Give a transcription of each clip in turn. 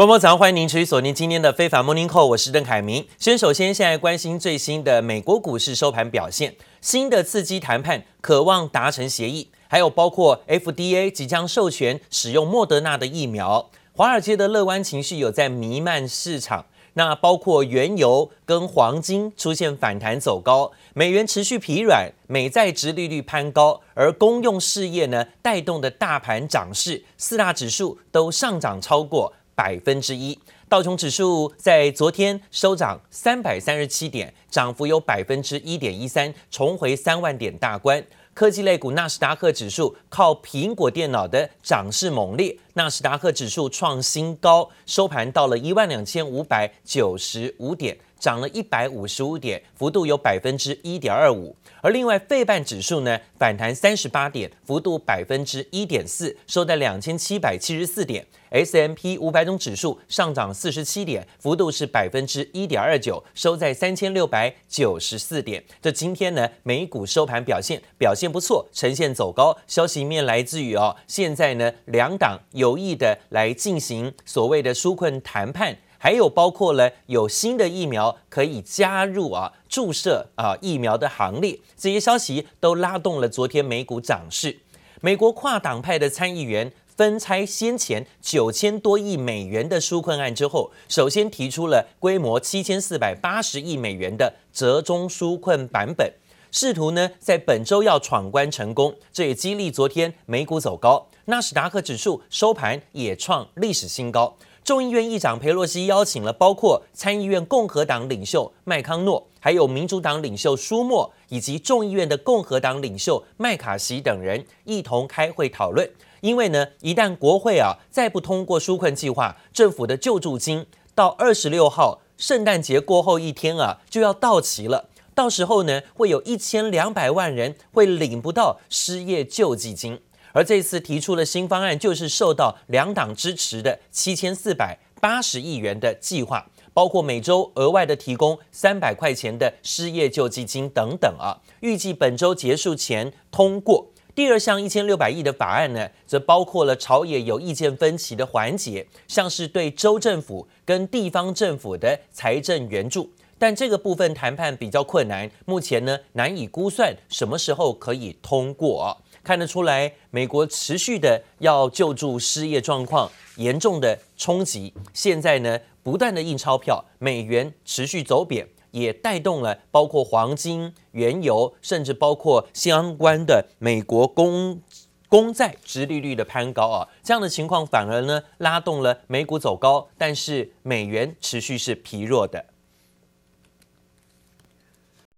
观众早上，欢迎您持续锁定今天的非凡 Morning Call，我是邓凯明。先首先现在关心最新的美国股市收盘表现，新的刺激谈判渴望达成协议，还有包括 FDA 即将授权使用莫德纳的疫苗，华尔街的乐观情绪有在弥漫市场。那包括原油跟黄金出现反弹走高，美元持续疲软，美债殖利率攀高，而公用事业呢带动的大盘涨势，四大指数都上涨超过。百分之一，道琼指数在昨天收涨三百三十七点，涨幅有百分之一点一三，重回三万点大关。科技类股纳斯达克指数靠苹果电脑的涨势猛烈，纳斯达克指数创新高，收盘到了一万两千五百九十五点，涨了一百五十五点，幅度有百分之一点二五。而另外，费半指数呢反弹三十八点，幅度百分之一点四，收在两千七百七十四点。S M P 五百种指数上涨四十七点，幅度是百分之一点二九，收在三千六百九十四点。这今天呢，美股收盘表现表现不错，呈现走高。消息面来自于哦，现在呢，两党有意的来进行所谓的纾困谈判。还有包括了有新的疫苗可以加入啊注射啊疫苗的行列，这些消息都拉动了昨天美股涨势。美国跨党派的参议员分拆先前九千多亿美元的纾困案之后，首先提出了规模七千四百八十亿美元的折中纾困版本，试图呢在本周要闯关成功。这也激励昨天美股走高，纳斯达克指数收盘也创历史新高。众议院议长佩洛西邀请了包括参议院共和党领袖麦康诺，还有民主党领袖舒默，以及众议院的共和党领袖麦卡锡等人一同开会讨论。因为呢，一旦国会啊再不通过纾困计划，政府的救助金到二十六号圣诞节过后一天啊就要到期了，到时候呢会有一千两百万人会领不到失业救济金。而这次提出的新方案，就是受到两党支持的七千四百八十亿元的计划，包括每周额外的提供三百块钱的失业救济金等等啊。预计本周结束前通过。第二项一千六百亿的法案呢，则包括了朝野有意见分歧的环节，像是对州政府跟地方政府的财政援助，但这个部分谈判比较困难，目前呢难以估算什么时候可以通过。看得出来，美国持续的要救助失业状况严重的冲击，现在呢不断的印钞票，美元持续走贬，也带动了包括黄金、原油，甚至包括相关的美国公公债殖利率的攀高啊，这样的情况反而呢拉动了美股走高，但是美元持续是疲弱的。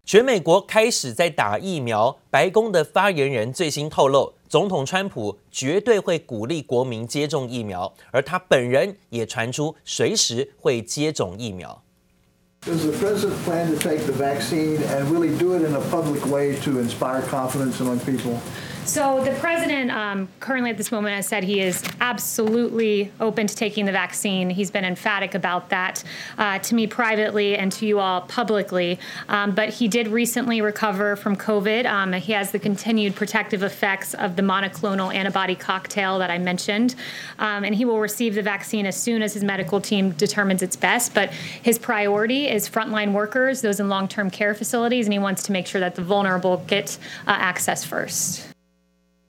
全美国开始在打疫苗，白宫的发言人最新透露，总统川普绝对会鼓励国民接种疫苗，而他本人也传出随时会接种疫苗。Does the president plan to take the vaccine and really do it in a public way to inspire confidence among people? So the president um, currently at this moment has said he is absolutely open to taking the vaccine. He's been emphatic about that uh, to me privately and to you all publicly. Um, but he did recently recover from COVID. Um, he has the continued protective effects of the monoclonal antibody cocktail that I mentioned. Um, and he will receive the vaccine as soon as his medical team determines it's best. But his priority is frontline workers, those in long term care facilities, and he wants to make sure that the vulnerable get uh, access first.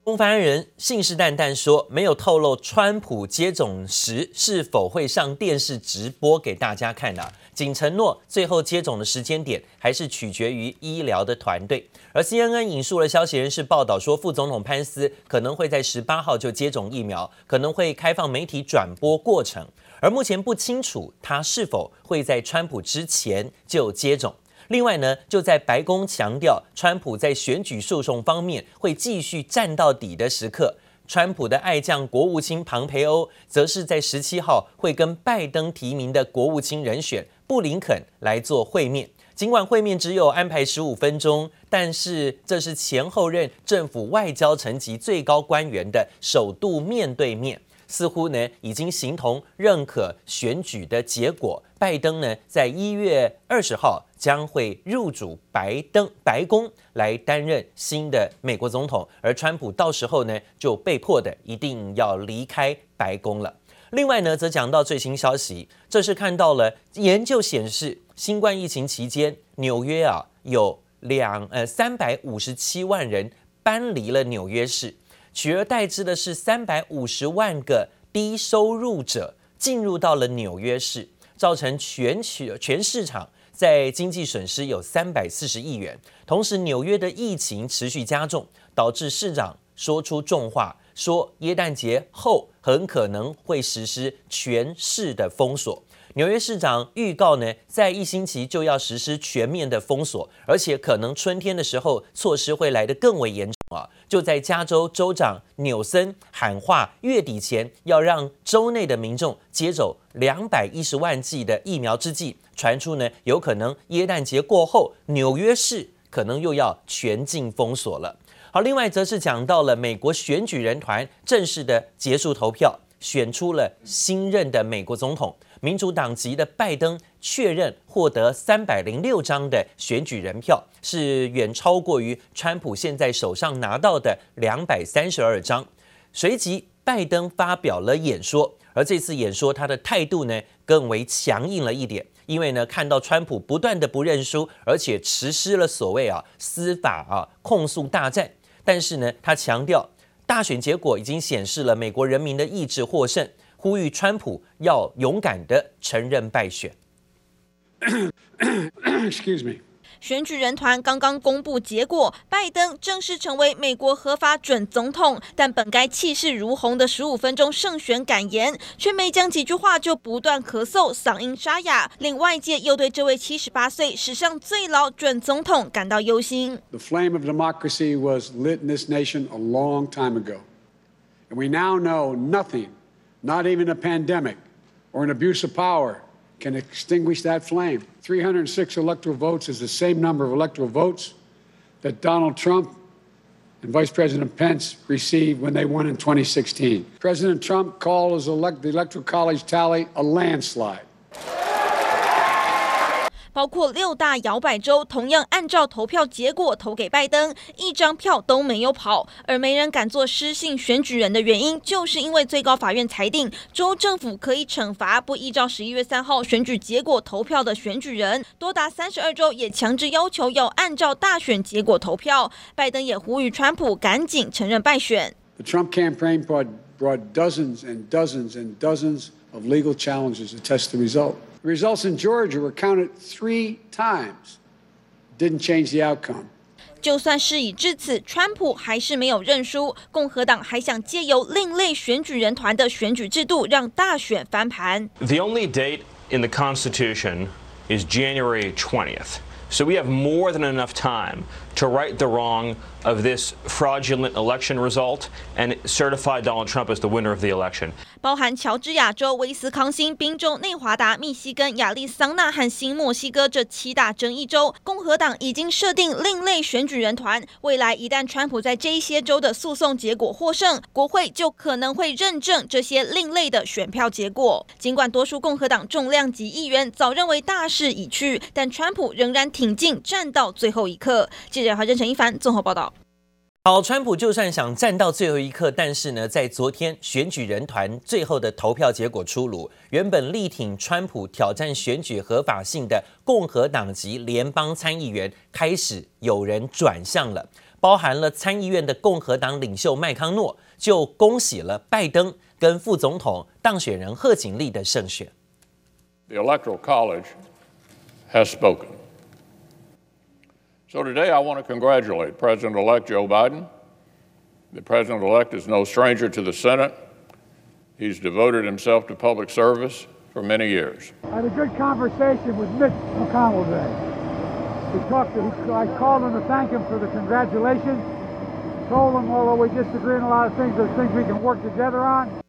公发人信誓旦旦说，没有透露川普接种时是否会上电视直播给大家看的，仅承诺最后接种的时间点还是取决于医疗的团队。而 CNN 引述了消息人士报道说，副总统潘斯可能会在十八号就接种疫苗，可能会开放媒体转播过程，而目前不清楚他是否会在川普之前就接种。另外呢，就在白宫强调川普在选举诉讼方面会继续战到底的时刻，川普的爱将国务卿庞培欧则是在十七号会跟拜登提名的国务卿人选布林肯来做会面。尽管会面只有安排十五分钟，但是这是前后任政府外交层级最高官员的首度面对面。似乎呢已经形同认可选举的结果。拜登呢在一月二十号将会入主白登白宫来担任新的美国总统，而川普到时候呢就被迫的一定要离开白宫了。另外呢，则讲到最新消息，这是看到了研究显示，新冠疫情期间，纽约啊有两呃三百五十七万人搬离了纽约市，取而代之的是三百五十万个低收入者进入到了纽约市，造成全区全市场在经济损失有三百四十亿元。同时，纽约的疫情持续加重，导致市长说出重话。说耶诞节后很可能会实施全市的封锁。纽约市长预告呢，在一星期就要实施全面的封锁，而且可能春天的时候措施会来得更为严重！就在加州州长纽森喊话月底前要让州内的民众接走两百一十万剂的疫苗之际，传出呢有可能耶诞节过后纽约市可能又要全境封锁了。好，另外则是讲到了美国选举人团正式的结束投票，选出了新任的美国总统。民主党籍的拜登确认获得三百零六张的选举人票，是远超过于川普现在手上拿到的两百三十二张。随即，拜登发表了演说，而这次演说他的态度呢更为强硬了一点。因为呢，看到川普不断的不认输，而且实施了所谓啊司法啊控诉大战。但是呢，他强调，大选结果已经显示了美国人民的意志获胜，呼吁川普要勇敢地承认败选。Excuse me. 选举人团刚刚公布结果，拜登正式成为美国合法准总统。但本该气势如虹的十五分钟胜选感言，却没讲几句话就不断咳嗽，嗓音沙哑，令外界又对这位七十八岁史上最老准总统感到忧心。The flame of democracy was lit in this nation a long time ago, and we now know nothing, not even a pandemic or an abuse of power. Can extinguish that flame. 306 electoral votes is the same number of electoral votes that Donald Trump and Vice President Pence received when they won in 2016. President Trump called elect- the Electoral College tally a landslide. 包括六大摇摆州同样按照投票结果投给拜登，一张票都没有跑。而没人敢做失信选举人的原因，就是因为最高法院裁定，州政府可以惩罚不依照十一月三号选举结果投票的选举人。多达三十二州也强制要求要按照大选结果投票。拜登也呼吁川普赶紧承认败选。The Trump campaign brought, brought dozens and dozens and dozens of legal challenges to test the result. The results in Georgia were counted three times. Didn't change the outcome. 就算事已至此，川普还是没有认输。共和党还想借由另类选举人团的选举制度，让大选翻盘。The only date in the Constitution is January 20th. So we have more than enough time to right the wrong of this fraudulent election result and certify Donald Trump as the winner of the election. 包含乔治亚州、威斯康星、宾州、内华达、密西根、亚利桑那和新墨西哥这七大争议州，共和党已经设定另类选举人团。未来一旦川普在这些州的诉讼结果获胜，国会就可能会认证这些另类的选票结果。尽管多数共和党重量级议员早认为大势已去，但川普仍然挺进，战到最后一刻。者华珍、陈一凡综合报道。好，川普就算想站到最后一刻，但是呢，在昨天选举人团最后的投票结果出炉，原本力挺川普挑战选举合法性的共和党籍联邦参议员开始有人转向了，包含了参议院的共和党领袖麦康诺就恭喜了拜登跟副总统当选人贺锦丽的胜选。The Electoral College has spoken. So today I want to congratulate President elect Joe Biden. The president elect is no stranger to the Senate. He's devoted himself to public service for many years. I had a good conversation with Mitch McConnell today. We talked to, I called him to thank him for the congratulations. Told him, although we disagree on a lot of things, there's things we can work together on.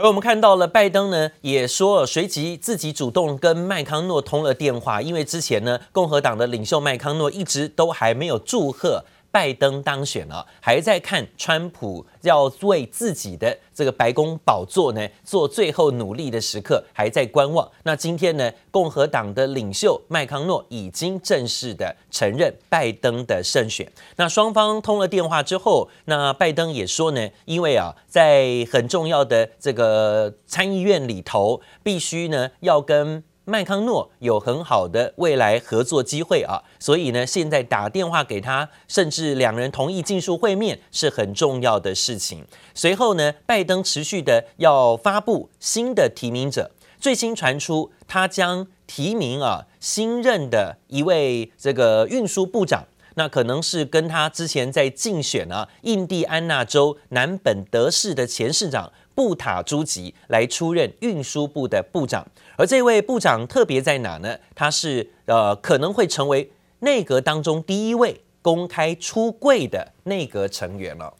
而我们看到了拜登呢，也说随即自己主动跟麦康诺通了电话，因为之前呢，共和党的领袖麦康诺一直都还没有祝贺拜登当选了，还在看川普要为自己的这个白宫宝座呢做最后努力的时刻，还在观望。那今天呢，共和党的领袖麦康诺已经正式的承认拜登的胜选。那双方通了电话之后，那拜登也说呢，因为啊，在很重要的这个参议院里头，必须呢要跟。麦康诺有很好的未来合作机会啊，所以呢，现在打电话给他，甚至两人同意技术会面是很重要的事情。随后呢，拜登持续的要发布新的提名者，最新传出他将提名啊新任的一位这个运输部长，那可能是跟他之前在竞选啊印第安纳州南本德市的前市长布塔朱吉来出任运输部的部长。而这位部长特别在哪呢？他是呃可能会成为内阁当中第一位公开出柜的内阁成员了。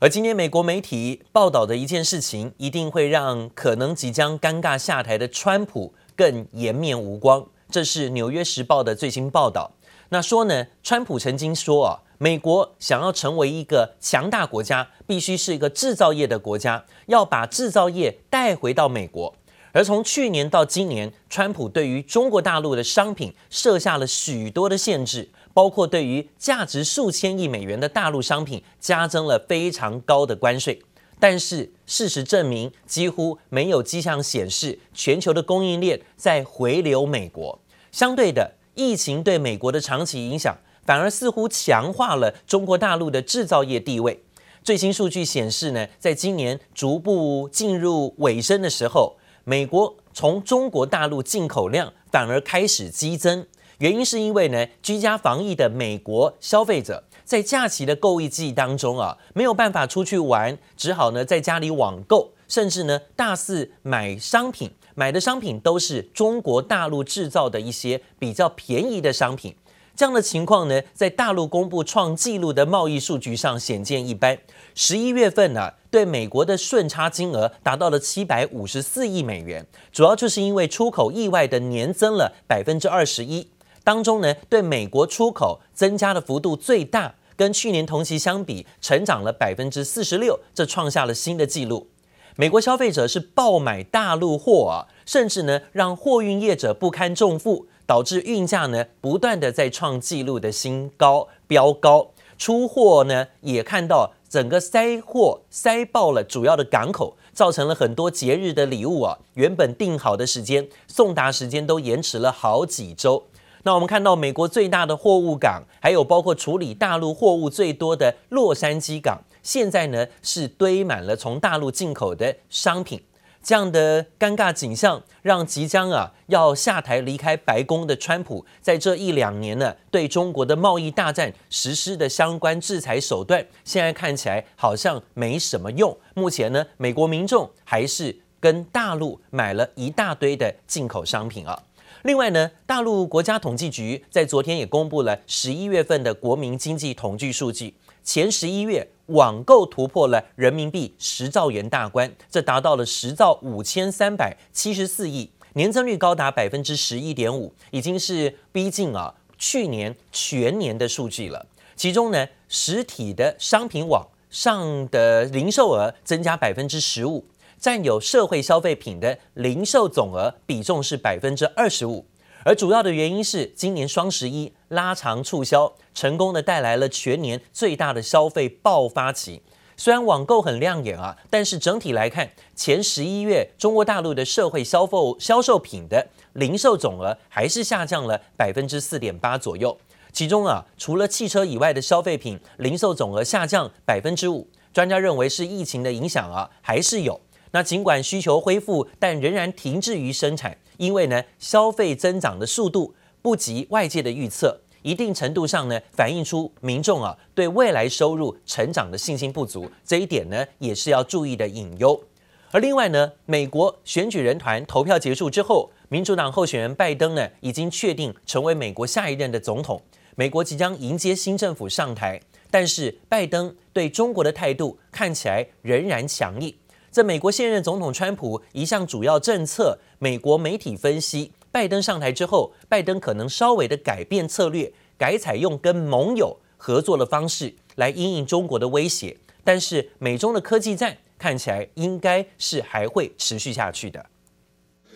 而今天美国媒体报道的一件事情，一定会让可能即将尴尬下台的川普更颜面无光。这是《纽约时报》的最新报道。那说呢，川普曾经说啊。美国想要成为一个强大国家，必须是一个制造业的国家，要把制造业带回到美国。而从去年到今年，川普对于中国大陆的商品设下了许多的限制，包括对于价值数千亿美元的大陆商品加征了非常高的关税。但是事实证明，几乎没有迹象显示全球的供应链在回流美国。相对的，疫情对美国的长期影响。反而似乎强化了中国大陆的制造业地位。最新数据显示呢，在今年逐步进入尾声的时候，美国从中国大陆进口量反而开始激增。原因是因为呢，居家防疫的美国消费者在假期的购物季当中啊，没有办法出去玩，只好呢在家里网购，甚至呢大肆买商品，买的商品都是中国大陆制造的一些比较便宜的商品。这样的情况呢，在大陆公布创纪录的贸易数据上显见一斑。十一月份呢、对美国的顺差金额达到了七百五十四亿美元，主要就是因为出口意外的年增了百分之二十一。当中呢，对美国出口增加的幅度最大，跟去年同期相比，成长了百分之四十六，这创下了新的纪录。美国消费者是爆买大陆货啊，甚至呢，让货运业者不堪重负。导致运价呢不断的在创纪录的新高，飙高，出货呢也看到整个塞货塞爆了主要的港口，造成了很多节日的礼物啊，原本定好的时间送达时间都延迟了好几周。那我们看到美国最大的货物港，还有包括处理大陆货物最多的洛杉矶港，现在呢是堆满了从大陆进口的商品。这样的尴尬景象，让即将啊要下台离开白宫的川普，在这一两年呢，对中国的贸易大战实施的相关制裁手段，现在看起来好像没什么用。目前呢，美国民众还是跟大陆买了一大堆的进口商品啊。另外呢，大陆国家统计局在昨天也公布了十一月份的国民经济统计数据。前十一月网购突破了人民币十兆元大关，这达到了十兆五千三百七十四亿，年增率高达百分之十一点五，已经是逼近啊去年全年的数据了。其中呢，实体的商品网上的零售额增加百分之十五，占有社会消费品的零售总额比重是百分之二十五。而主要的原因是，今年双十一拉长促销，成功的带来了全年最大的消费爆发期。虽然网购很亮眼啊，但是整体来看，前十一月中国大陆的社会消费销售品的零售总额还是下降了百分之四点八左右。其中啊，除了汽车以外的消费品零售总额下降百分之五，专家认为是疫情的影响啊，还是有。那尽管需求恢复，但仍然停滞于生产。因为呢，消费增长的速度不及外界的预测，一定程度上呢，反映出民众啊对未来收入成长的信心不足，这一点呢也是要注意的隐忧。而另外呢，美国选举人团投票结束之后，民主党候选人拜登呢已经确定成为美国下一任的总统，美国即将迎接新政府上台，但是拜登对中国的态度看起来仍然强硬。在美国现任总统川普一项主要政策，美国媒体分析，拜登上台之后，拜登可能稍微的改变策略，改采用跟盟友合作的方式来因应中国的威胁，但是美中的科技战看起来应该是还会持续下去的。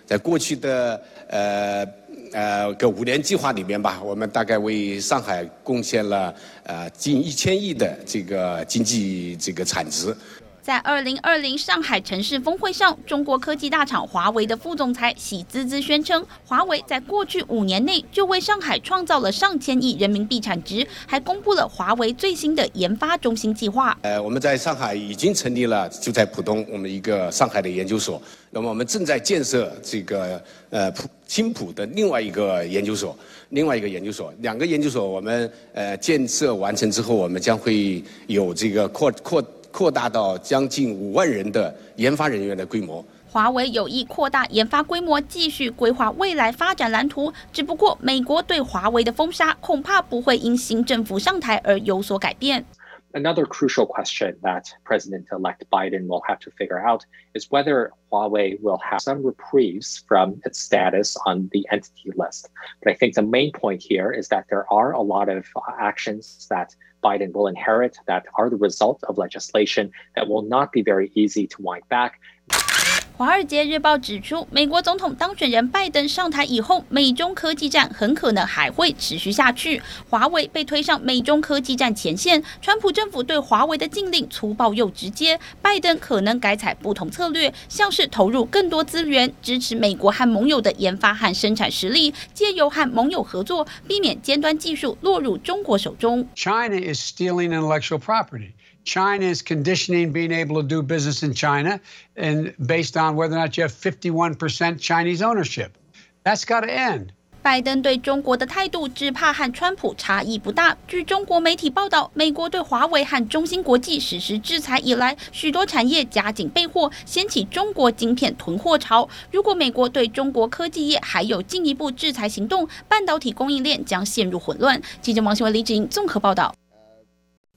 在过去的呃呃个五年计划里面吧，我们大概为上海贡献了呃近一千亿的这个经济这个产值。在二零二零上海城市峰会上，中国科技大厂华为的副总裁喜滋滋宣称，华为在过去五年内就为上海创造了上千亿人民币产值，还公布了华为最新的研发中心计划。呃，我们在上海已经成立了，就在浦东，我们一个上海的研究所。那么我们正在建设这个呃浦青浦的另外一个研究所，另外一个研究所，两个研究所我们呃建设完成之后，我们将会有这个扩扩。扩大到将近五万人的研发人员的规模。华为有意扩大研发规模，继续规划未来发展蓝图。只不过，美国对华为的封杀恐怕不会因新政府上台而有所改变。Another crucial question that President-elect Biden will have to figure out is whether Huawei will have some reprieves from its status on the entity list. But I think the main point here is that there are a lot of uh, actions that Biden will inherit that are the result of legislation that will not be very easy to wind back.《华尔街日报》指出，美国总统当选人拜登上台以后，美中科技战很可能还会持续下去。华为被推上美中科技战前线，川普政府对华为的禁令粗暴又直接，拜登可能改采不同策略，像是投入更多资源，支持美国和盟友的研发和生产实力，借由和盟友合作，避免尖端技术落入中国手中。China is stealing intellectual property. China is conditioning being able to do business in China and based on whether or not you have 51% Chinese ownership. That's got to end. 拜登对中国的态度只怕和川普差异不大。据中国媒体报道，美国对华为和中芯国际实施制裁以来，许多产业加紧备货，掀起中国晶片囤货潮。如果美国对中国科技业还有进一步制裁行动，半导体供应链将陷入混乱。记者王新文、李芷莹综合报道。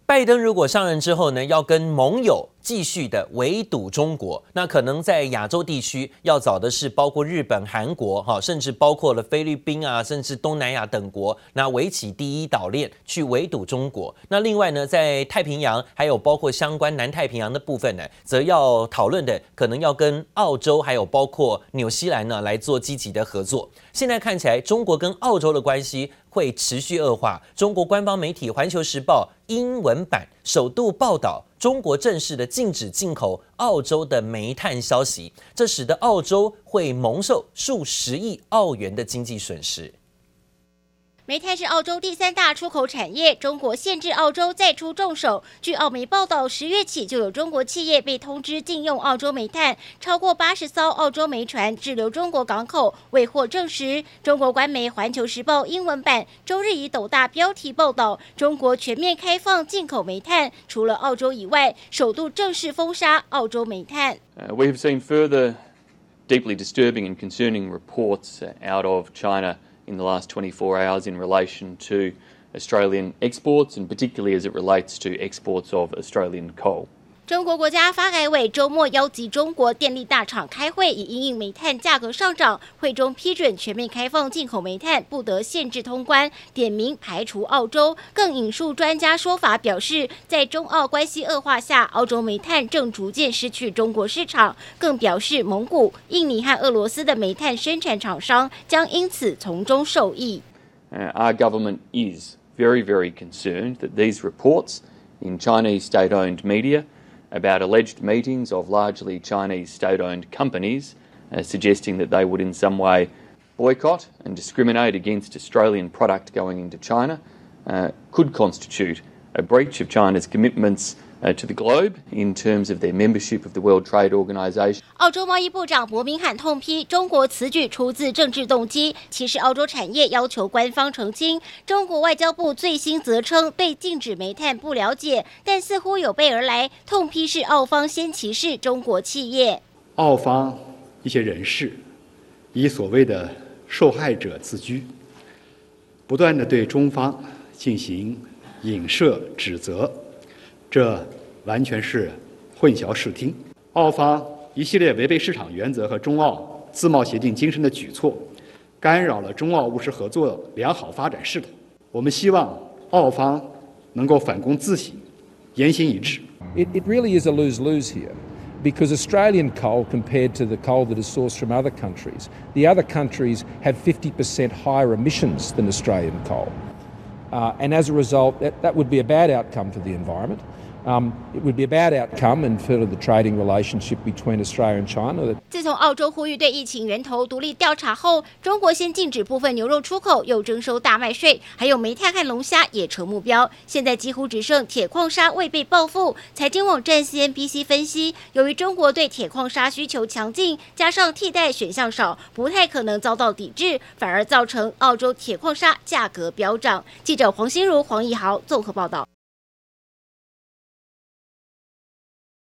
拜登如果上任之后呢，要跟盟友继续的围堵中国，那可能在亚洲地区要找的是包括日本、韩国，哈，甚至包括了菲律宾啊，甚至东南亚等国，那围起第一岛链去围堵中国。那另外呢，在太平洋还有包括相关南太平洋的部分呢，则要讨论的可能要跟澳洲还有包括纽西兰呢来做积极的合作。现在看起来，中国跟澳洲的关系。会持续恶化。中国官方媒体《环球时报》英文版首度报道，中国正式的禁止进口澳洲的煤炭消息，这使得澳洲会蒙受数十亿澳元的经济损失。煤炭是澳洲第三大出口产业，中国限制澳洲再出重手。据澳媒报道，十月起就有中国企业被通知禁用澳洲煤炭，超过八十艘澳洲煤船滞留中国港口，未获证实。中国官媒《环球时报》英文版周日以斗大标题报道，中国全面开放进口煤炭，除了澳洲以外，首度正式封杀澳洲煤炭。Uh, we have seen further deeply disturbing and concerning reports out of China. In the last 24 hours in relation to Australian exports, and particularly as it relates to exports of Australian coal. 中国国家发改委周末邀集中国电力大厂开会，以因应煤炭价格上涨。会中批准全面开放进口煤炭，不得限制通关，点名排除澳洲。更引述专家说法，表示在中澳关系恶化下，澳洲煤炭正逐渐失去中国市场。更表示蒙古、印尼和俄罗斯的煤炭生产厂商将因此从中受益。Our government is very, very concerned that these reports in Chinese state-owned media about alleged meetings of largely Chinese state-owned companies, uh, suggesting that they would in some way boycott and discriminate against Australian product going into China, uh, could constitute a breach of China's commitments to the globe in terms of their membership of the World Trade Organization. 澳洲贸易部长伯明翰痛批中国此举出自政治动机，其实澳洲产业要求官方澄清。中国外交部最新则称对禁止煤炭不了解，但似乎有备而来，痛批是澳方先歧视中国企业。澳方一些人士以所谓的受害者自居，不断地对中方进行影射指责。这完全是混淆视听。澳方一系列违背市场原则和中澳自贸协定精神的举措，干扰了中澳务实合作良好发展势头。我们希望澳方能够反躬自省，言行一致。It, it really is a lose-lose here. Because Australian coal, compared to the coal that is sourced from other countries, the other countries have 50% higher emissions than Australian coal. Uh, and as a result, that, that would be a bad outcome for the environment. Um, it would be a bad outcome and for the trading relationship between Australia and China. 自从澳洲呼吁对疫情源头独立调查后，中国先禁止部分牛肉出口，又征收大麦税，还有煤炭和龙虾也成目标。现在几乎只剩铁矿砂未被报复。财经网站 CNBC 分析，由于中国对铁矿砂需求强劲，加上替代选项少，不太可能遭到抵制，反而造成澳洲铁矿砂价格飙涨。记者黄心如、黄义豪综合报道。